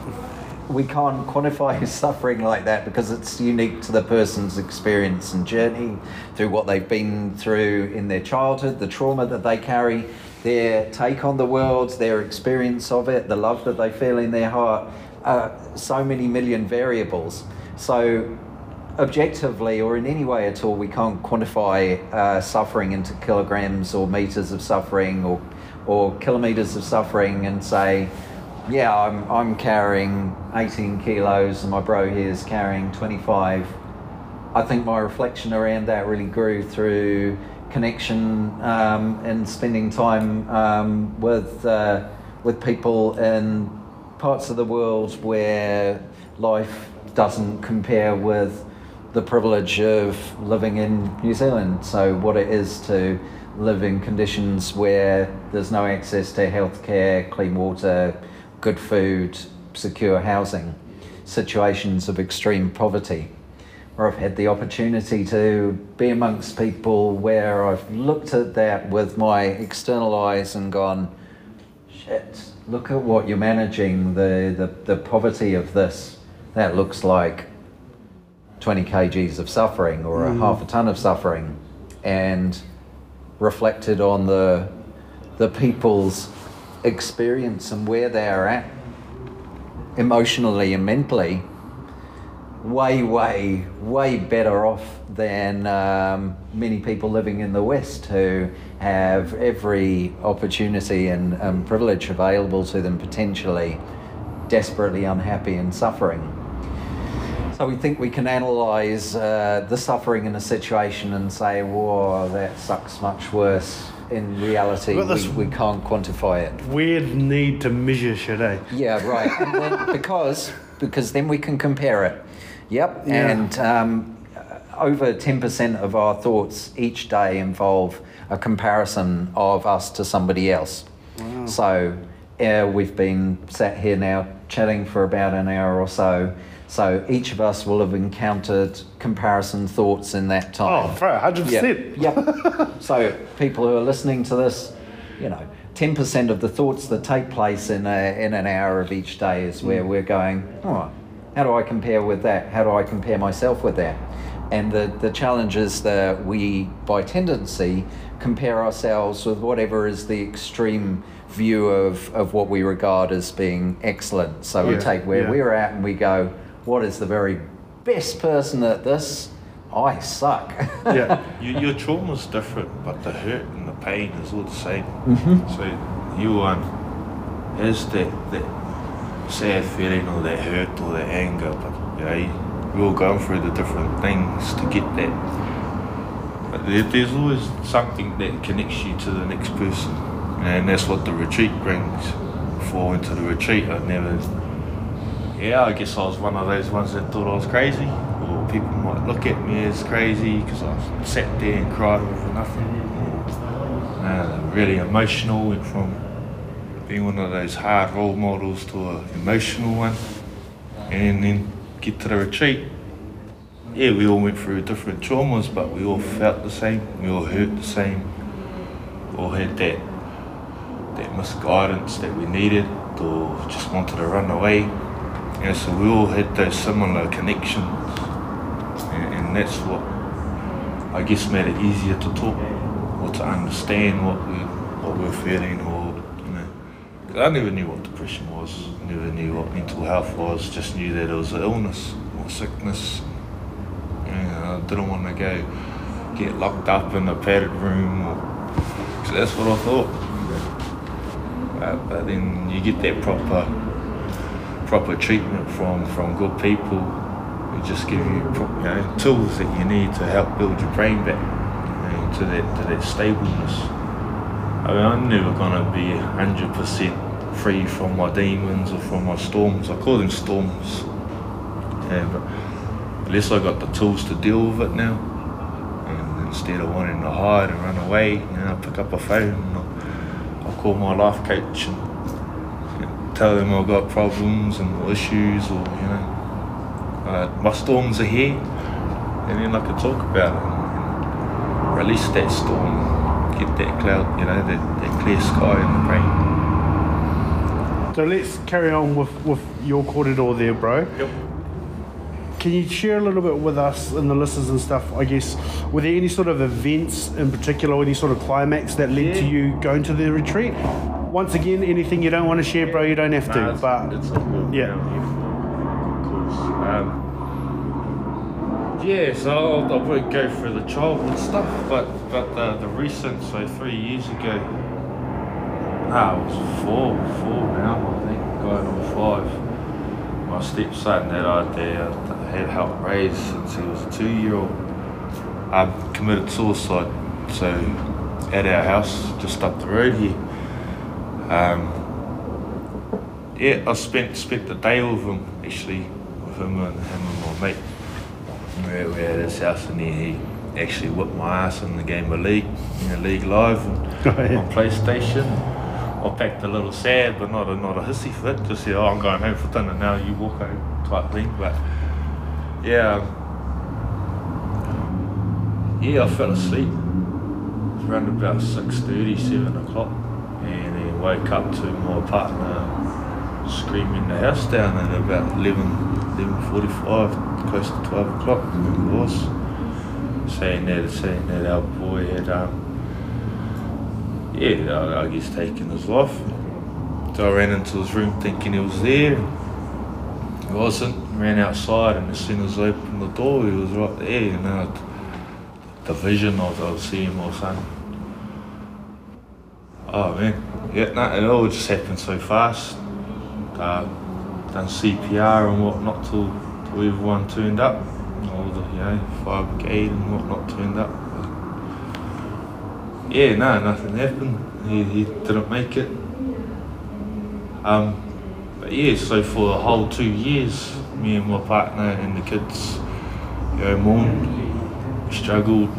we can't quantify his suffering like that because it's unique to the person's experience and journey through what they've been through in their childhood, the trauma that they carry, their take on the world, their experience of it, the love that they feel in their heart. Uh, so many million variables. So, objectively or in any way at all, we can't quantify uh, suffering into kilograms or meters of suffering or, or kilometers of suffering and say, yeah, I'm, I'm carrying 18 kilos and my bro here is carrying 25. I think my reflection around that really grew through connection um, and spending time um, with, uh, with people in parts of the world where life doesn't compare with the privilege of living in New Zealand. So, what it is to live in conditions where there's no access to healthcare, clean water, good food, secure housing, situations of extreme poverty. Or I've had the opportunity to be amongst people where I've looked at that with my external eyes and gone, shit, look at what you're managing, the, the, the poverty of this. That looks like 20 kgs of suffering or a half a ton of suffering. And reflected on the, the people's experience and where they are at emotionally and mentally way, way, way better off than um, many people living in the West who have every opportunity and um, privilege available to them potentially desperately unhappy and suffering. So we think we can analyse uh, the suffering in a situation and say, whoa, that sucks much worse. In reality, we, we can't quantify it. Weird need to measure shit, eh? Yeah, right. And then, because because then we can compare it. Yep. Yeah. And um, over ten percent of our thoughts each day involve a comparison of us to somebody else. So uh, we've been sat here now chatting for about an hour or so. So each of us will have encountered comparison thoughts in that time. Oh, bro, 100%. Yep. yep. so people who are listening to this, you know, ten percent of the thoughts that take place in a, in an hour of each day is where we're going. Oh, how do I compare with that? How do I compare myself with that? And the the challenge is that we, by tendency, compare ourselves with whatever is the extreme view of, of what we regard as being excellent. So we take where yeah. we're at and we go, what is the very best person at this? I suck. Yeah. You, your trauma's different, but the hurt and the pain is all the same. Mm-hmm. So you one has that that sad feeling or that hurt or that anger, but you know, you- we're all going through the different things to get that. But there, there's always something that connects you to the next person, and that's what the retreat brings. Before into the retreat, I never. Yeah, I guess I was one of those ones that thought I was crazy, or people might look at me as crazy because I sat there and cried over nothing. Uh, really emotional, went from being one of those hard role models to an emotional one, and then get to the retreat. Yeah, we all went through different traumas, but we all felt the same. We all hurt the same. We all had that that misguidance that we needed, or just wanted to run away. Yeah, so we all had those similar connections, and, and that's what I guess made it easier to talk or to understand what we what we were feeling, or you know. I never knew what depression was, never knew what mental health was. Just knew that it was an illness or sickness. And I didn't want to go get locked up in a padded room, or, so that's what I thought. But then you get that proper proper treatment from from good people who just give you you know tools that you need to help build your brain back you know, to that to that stableness. I mean, I'm never gonna be hundred percent free from my demons or from my storms. I call them storms. Yeah, but at least I got the tools to deal with it now. And instead of wanting to hide and run away, you know, I pick up a phone and I'll, I'll call my life coach and tell them I've got problems and issues or, you know, uh, my storms are here. And then I can talk about it and, release that storm, get that cloud, you know, that, that clear sky in the brain. So let's carry on with, with your kōrero there, bro. Yep. Can you share a little bit with us and the listeners and stuff? I guess were there any sort of events in particular, any sort of climax that led to you going to the retreat? Once again, anything you don't want to share, bro, you don't have to. Nah, it's, but it's all good. yeah. I'm here for, of course. Um, yeah, so I'll, I won't go through the childhood stuff, but but the, the recent, so three years ago, nah, it was four, four now, I think, going on five. My stepson that I there had helped raise since he was a two-year-old, um, committed suicide. So at our house, just up the road here. Um, yeah, I spent spent the day with him actually, with him and him and my mate. We were, we at his house and he, he actually whipped my ass in the game of League, you know, League Live and, Oh, yeah. on PlayStation. I packed a little sad, but not a not a hissy fit. Just yeah, oh, I'm going home for dinner now. You walk home type thing. But yeah, um, yeah, I fell asleep around about 6.30, 7 o'clock, woke up to my partner screaming the house down at about 11, 11.45, close to 12 o'clock, it was, saying that, saying that our boy had, um, yeah, I guess taken his life. So I ran into his room thinking he was there. He wasn't. Ran outside, and as soon as I opened the door, he was right there. You know, the vision of, of seeing my son. Oh man, yeah, nah, it all just happened so fast. Uh, done CPR and whatnot till, till everyone turned up. All the you know fire brigade and whatnot turned up. Yeah, no, nothing happened. He, he didn't make it. Um, but yeah, so for the whole two years, me and my partner and the kids, you know, mourned, struggled.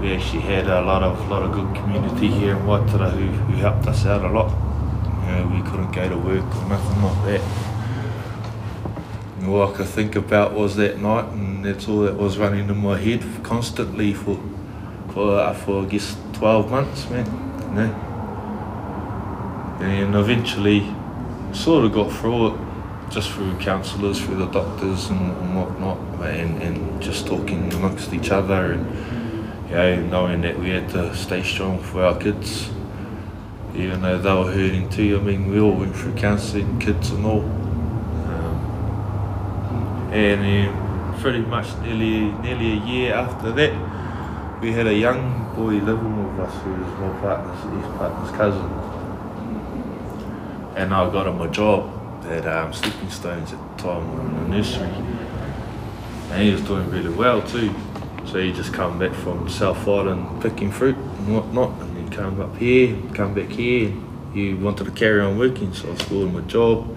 We actually had a lot of lot of good community here in Waitara who, who helped us out a lot. You know, we couldn't go to work or nothing like that. And all I could think about was that night, and that's all that was running in my head constantly for for uh, for I guess twelve months, man. You know? And eventually, sort of got through it, just through counsellors, through the doctors and, and whatnot, and, and just talking amongst each other, and yeah, knowing that we had to stay strong for our kids, even though they were hurting too. I mean, we all went through counselling, kids and all. Um, and um, pretty much nearly nearly a year after that, we had a young boy living with us who was my partner's, his partner's cousin. And I got him a job at um, Stepping Stones at the time in the nursery. And he was doing really well too. So he just come back from South Island picking fruit and whatnot. And then come up here, come back here. He wanted to carry on working, so I scored him job.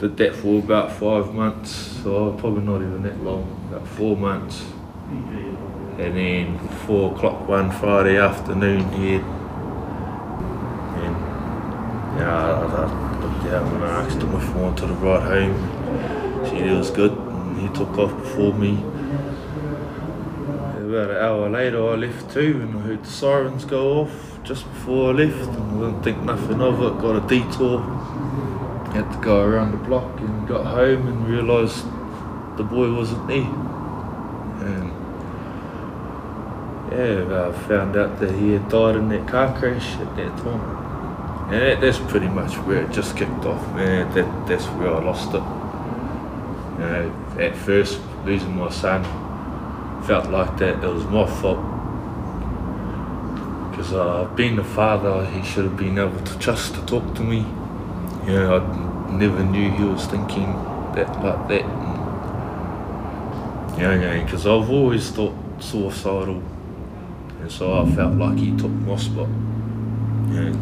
Did that for about five months, so probably not even that long, about four months. And then four o'clock one Friday afternoon here. And yeah, I, I looked out and I asked him if I wanted to ride home. It was good and he took off before me. About an hour later I left too and I heard the sirens go off just before I left and I didn't think nothing of it, got a detour. Had to go around the block and got home and realised the boy wasn't there. And yeah, I found out that he had died in that car crash at that time. And that, that's pretty much where it just kicked off, man. That, that's where I lost it. You know, at first, losing my son felt like that it was my fault. Because uh, being the father, he should have been able to trust to talk to me. You know, I never knew he was thinking that like that. And, you know, because I've always thought suicidal. And so I felt like he took my spot. You know.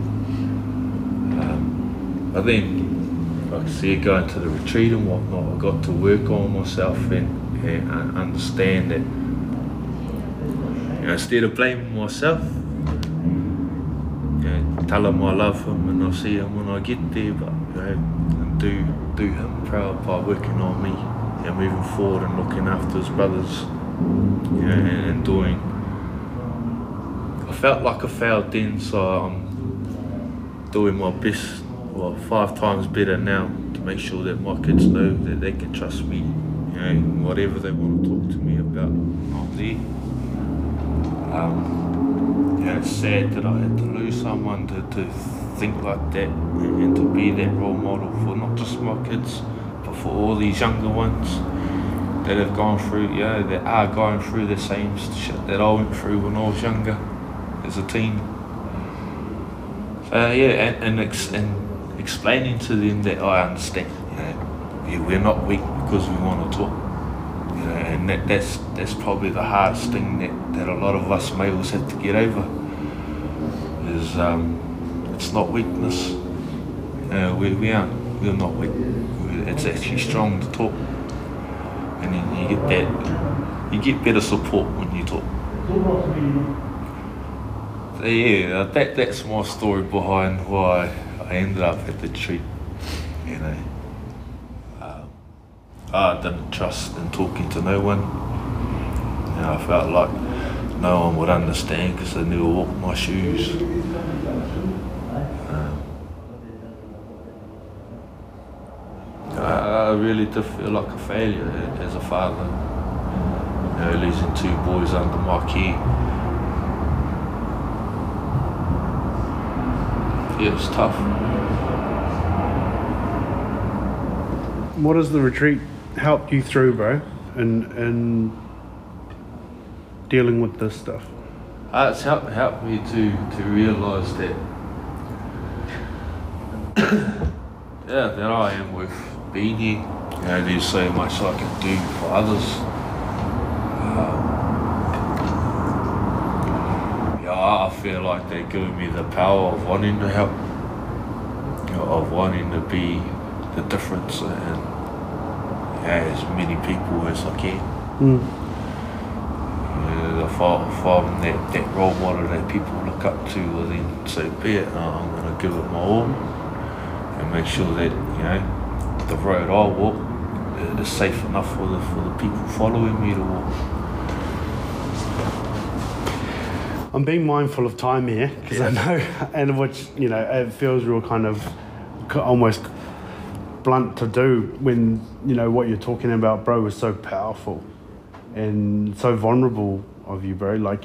Um, but then, like I said, going to the retreat and whatnot, I got to work on myself and, and understand that, know, instead of blaming myself, know, tell him I love him and I'll see him when I get there, but you know, and do do him proud by working on me and moving forward and looking after his brothers, and, and doing. I felt like I failed then, so I'm doing my best, well, five times better now to make sure that my kids know that they can trust me, you know, whatever they want to talk to me about, I'm there. Um, yeah, it's sad that I had to lose someone to, to think like that and to be that role model for not just my kids, but for all these younger ones that have gone through, yeah, that are going through the same shit that I went through when I was younger as a teen. So yeah, and and, ex- and explaining to them that I understand, you know, we're not weak because we want to talk. And that, that's that's probably the hardest thing that, that a lot of us males have to get over. Is um, it's not weakness. Uh, we we aren't. We're not weak. We- It's actually strong to talk, and then you get that. You get better support when you talk. So yeah, that that's my story behind why I ended up at the tree. You know. I didn't trust in talking to no one. You know, I felt like no one would understand because they never walked my shoes. Um, I, I really did feel like a failure as a father. You know, losing two boys under my care. Yeah, it was tough. What has the retreat helped you through, bro? And and dealing with this stuff. Uh, it's helped, helped me to, to realise that yeah, that I am worth being here. You know, there's so much I can do for others. Um, yeah, I feel like they're giving me the power of wanting to help, you know, of wanting to be the difference and as many people as I can. Mm. Uh, if, I, if I'm that, that role model that people look up to, well then so be it. Uh, I'm going to give it my all and make sure that, you know, the road I walk uh, is safe enough for the, for the people following me to walk. I'm being mindful of time here because I know, and which you know, it feels real kind of almost blunt to do when you know what you're talking about, bro, is so powerful and so vulnerable of you, bro. Like,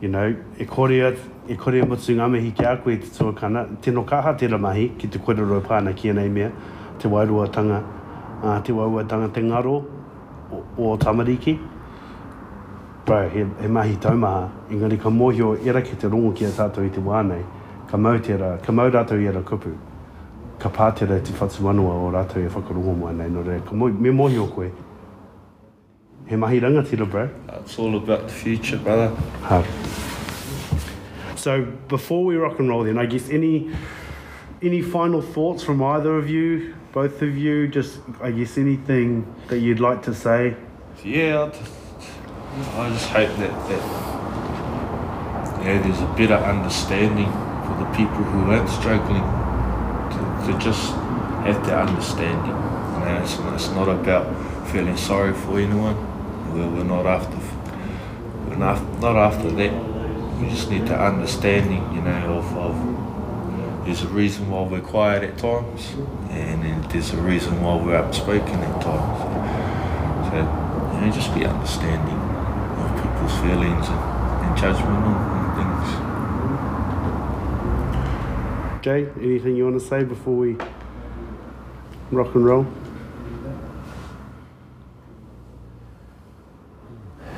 you know, e korea, e korea mutsu ngā mihi ki a koe te tuakana, tino kaha te mahi ki te korero pāna ki anei mea, te wairuatanga, uh, te wairuatanga te ngaro o, o Tamariki. Bro, he, he mahi taumaha. Engari ka mōhio era ki te rongo ki a tātou i te wānei. Ka mau tērā, ka mau rātou i era kupu. Ka pātera te whatu manua o rātou i whakarongo mua nei. No re, ka mo, me mōhio koe. He mahi bro. It's all about the future, brother. Hard. So before we rock and roll, then I guess any any final thoughts from either of you, both of you, just I guess anything that you'd like to say. Yeah, I just, I just hope that, that yeah, there's a better understanding for the people who aren't struggling to, just have that understanding. Know, it's, it's not about feeling sorry for anyone. We're, we're not after we're not, not after that. We just need the understanding, you know, of, of there's a reason why we're quiet at times, and there's a reason why we're outspoken at times. So, you know, just be understanding of people's feelings and, and judgment on, on things. Jay, anything you want to say before we rock and roll?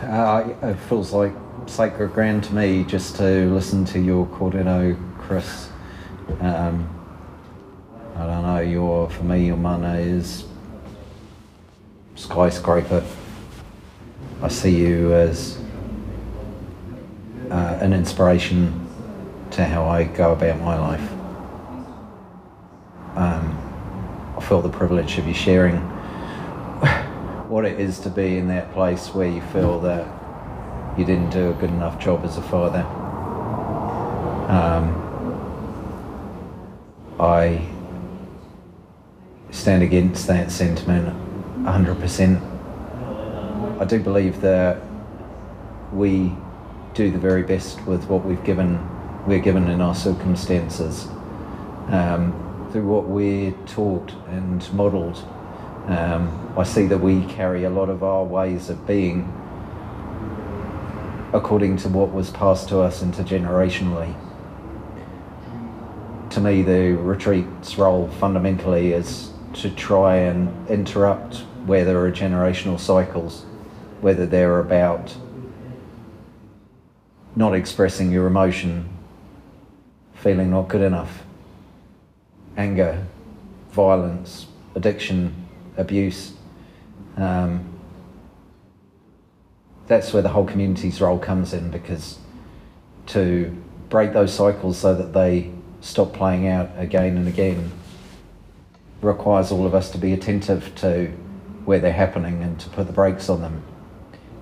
Uh, it feels like sacred ground to me just to listen to your kōrero, Chris. Um, I don't know, your for me, your mana is skyscraper. I see you as uh, an inspiration to how I go about my life. Um, I feel the privilege of you sharing what it is to be in that place where you feel that you didn't do a good enough job as a father. Um, I stand against that sentiment 100%. I do believe that we do the very best with what we've given, we're given in our circumstances. Um, through what we're taught and modelled, um, I see that we carry a lot of our ways of being according to what was passed to us intergenerationally. To me, the retreat's role fundamentally is to try and interrupt where there are generational cycles, whether they're about not expressing your emotion, feeling not good enough, anger, violence, addiction, abuse. Um, that's where the whole community's role comes in because to break those cycles so that they stop playing out again and again requires all of us to be attentive to where they're happening and to put the brakes on them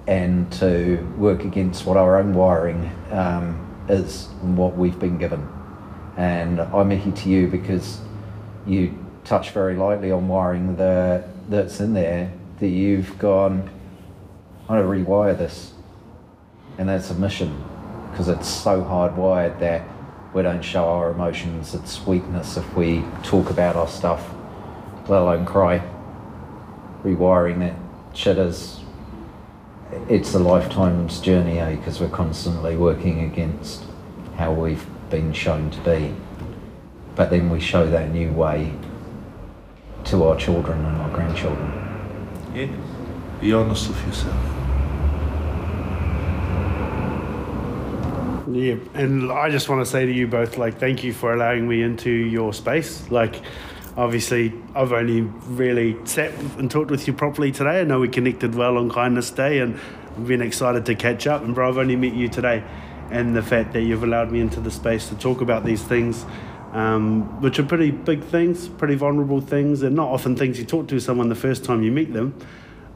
and to work against what our own wiring um, is and what we've been given. And I'm mihi to you because you touch very lightly on wiring that that's in there that you've gone, I want to rewire this. And that's a mission because it's so hardwired that we don't show our emotions. It's weakness if we talk about our stuff, let alone cry. Rewiring that shit is it's a lifetime's journey, eh? Because we're constantly working against how we've been shown to be. But then we show that new way to our children and our grandchildren. Yeah. Be honest with yourself. Yeah, and I just want to say to you both, like, thank you for allowing me into your space. Like, obviously, I've only really sat and talked with you properly today. I know we connected well on Kindness Day, and I've been excited to catch up. And bro, I've only met you today, and the fact that you've allowed me into the space to talk about these things, um, which are pretty big things, pretty vulnerable things, and not often things you talk to someone the first time you meet them.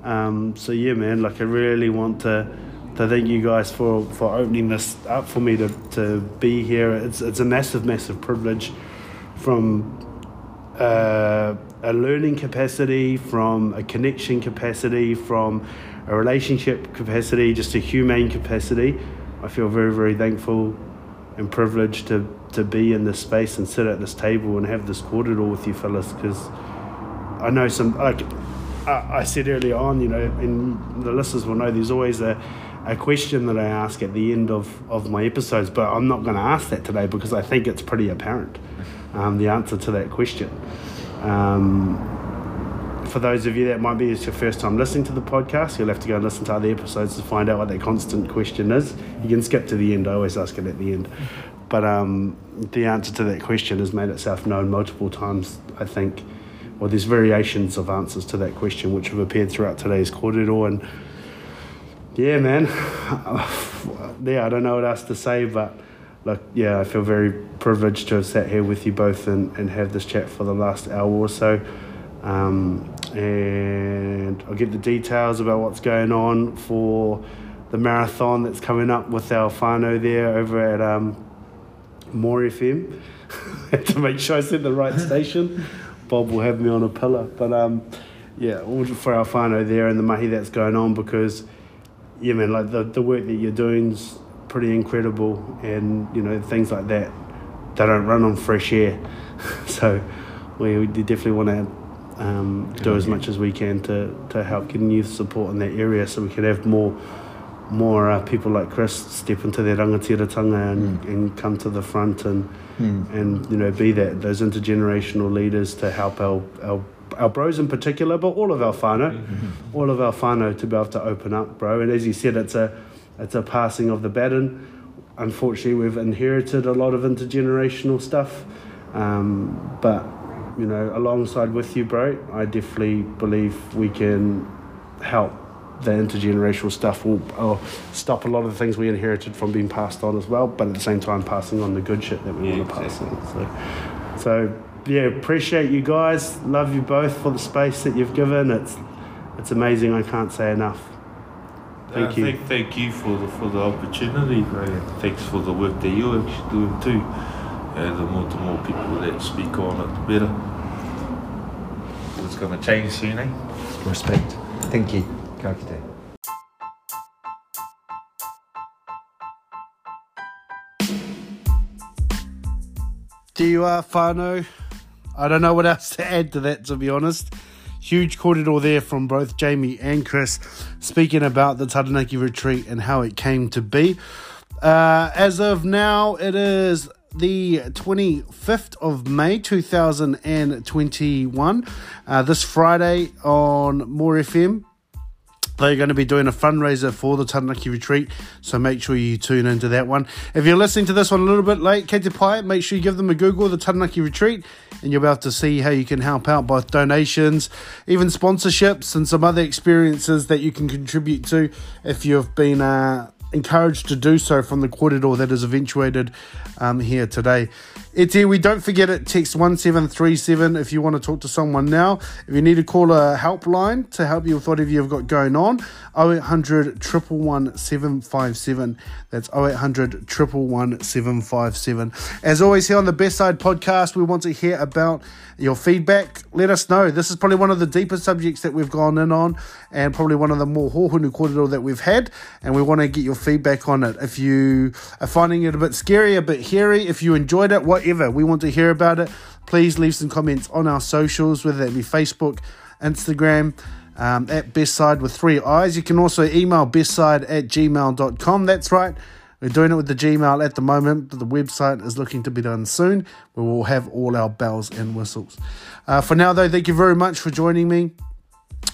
Um, so yeah, man, like I really want to to thank you guys for, for opening this up for me to, to be here. It's it's a massive, massive privilege from uh, a learning capacity, from a connection capacity, from a relationship capacity, just a humane capacity. I feel very, very thankful and privileged to, to be in this space and sit at this table and have this kōrero with you fellas because I know some, like I, I said earlier on, you know, and the listeners will know there's always a, a question that I ask at the end of, of my episodes, but I'm not going to ask that today because I think it's pretty apparent um, the answer to that question. Um, for those of you that might be it's your first time listening to the podcast, you'll have to go and listen to other episodes to find out what that constant question is. You can skip to the end, I always ask it at the end. But um, the answer to that question has made itself known multiple times, I think. Well, there's variations of answers to that question which have appeared throughout today's kōrero. And yeah, man, yeah, I don't know what else to say, but like, yeah, I feel very privileged to have sat here with you both and, and have this chat for the last hour or so. Um, and I'll get the details about what's going on for the marathon that's coming up with our whānau there over at um, More FM. to make sure I said the right station. Bob will have me on a pillar. But um, yeah, all for our whānau there and the mahi that's going on because, yeah, man, like the, the work that you're doing's pretty incredible and, you know, things like that, they don't run on fresh air. so we, we definitely want to um, do as much as we can to, to help getting youth support in that area so we can have more more uh, people like Chris step into their rangatiratanga and, mm. and come to the front and mm. and you know be that those intergenerational leaders to help our, our our bros in particular, but all of our whānau, mm-hmm. all of our whānau to be able to open up, bro. And as you said, it's a it's a passing of the baton. Unfortunately, we've inherited a lot of intergenerational stuff, um, but you know, alongside with you, bro, I definitely believe we can help the intergenerational stuff will uh, stop a lot of the things we inherited from being passed on as well, but at the same time passing on the good shit that we yeah, want to pass exactly. on. So, so yeah, appreciate you guys. Love you both for the space that you've given. It's it's amazing. I can't say enough. Thank uh, you. Thank, thank you for the for the opportunity, bro. Thanks for the work that you're actually doing too. Know, the more the more people that speak on it, the better. It's going to change soon, eh? Respect. Thank you. Ka kite. Do you are whānau? I don't know what else to add to that, to be honest. Huge kōrero there from both Jamie and Chris speaking about the Taranaki retreat and how it came to be. Uh, as of now, it is the 25th of May 2021. Uh, this Friday on More FM, they're going to be doing a fundraiser for the Taranaki retreat, so make sure you tune into that one. If you're listening to this one a little bit late, ka pai, make sure you give them a Google, the Taranaki retreat, and you'll be able to see how you can help out both donations, even sponsorships, and some other experiences that you can contribute to if you've been uh, encouraged to do so from the kōrero that is eventuated um, here today. Iti, we don't forget it. Text 1737 if you want to talk to someone now. If you need to call a helpline to help you with whatever you've got going on, 0800 111 757. That's 0800 111 757. As always, here on the Best Side podcast, we want to hear about your feedback. Let us know. This is probably one of the deeper subjects that we've gone in on, and probably one of the more hōhonu kōrero that we've had, and we want to get your feedback on it. If you are finding it a bit scary, a bit hairy, if you enjoyed it, whatever, we want to hear about it. Please leave some comments on our socials, whether that be Facebook, Instagram, um, at Best Side with three eyes. You can also email bestside at gmail.com. That's right. We're doing it with the Gmail at the moment, but the website is looking to be done soon. We will have all our bells and whistles. Uh, for now, though, thank you very much for joining me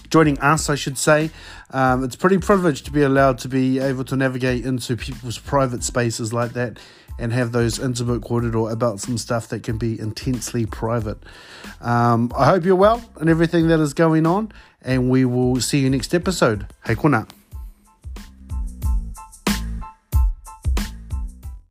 joining us, I should say. Um, it's pretty privileged to be allowed to be able to navigate into people's private spaces like that and have those intimate kōrero about some stuff that can be intensely private. Um, I hope you're well and everything that is going on, and we will see you next episode. Hey, konā.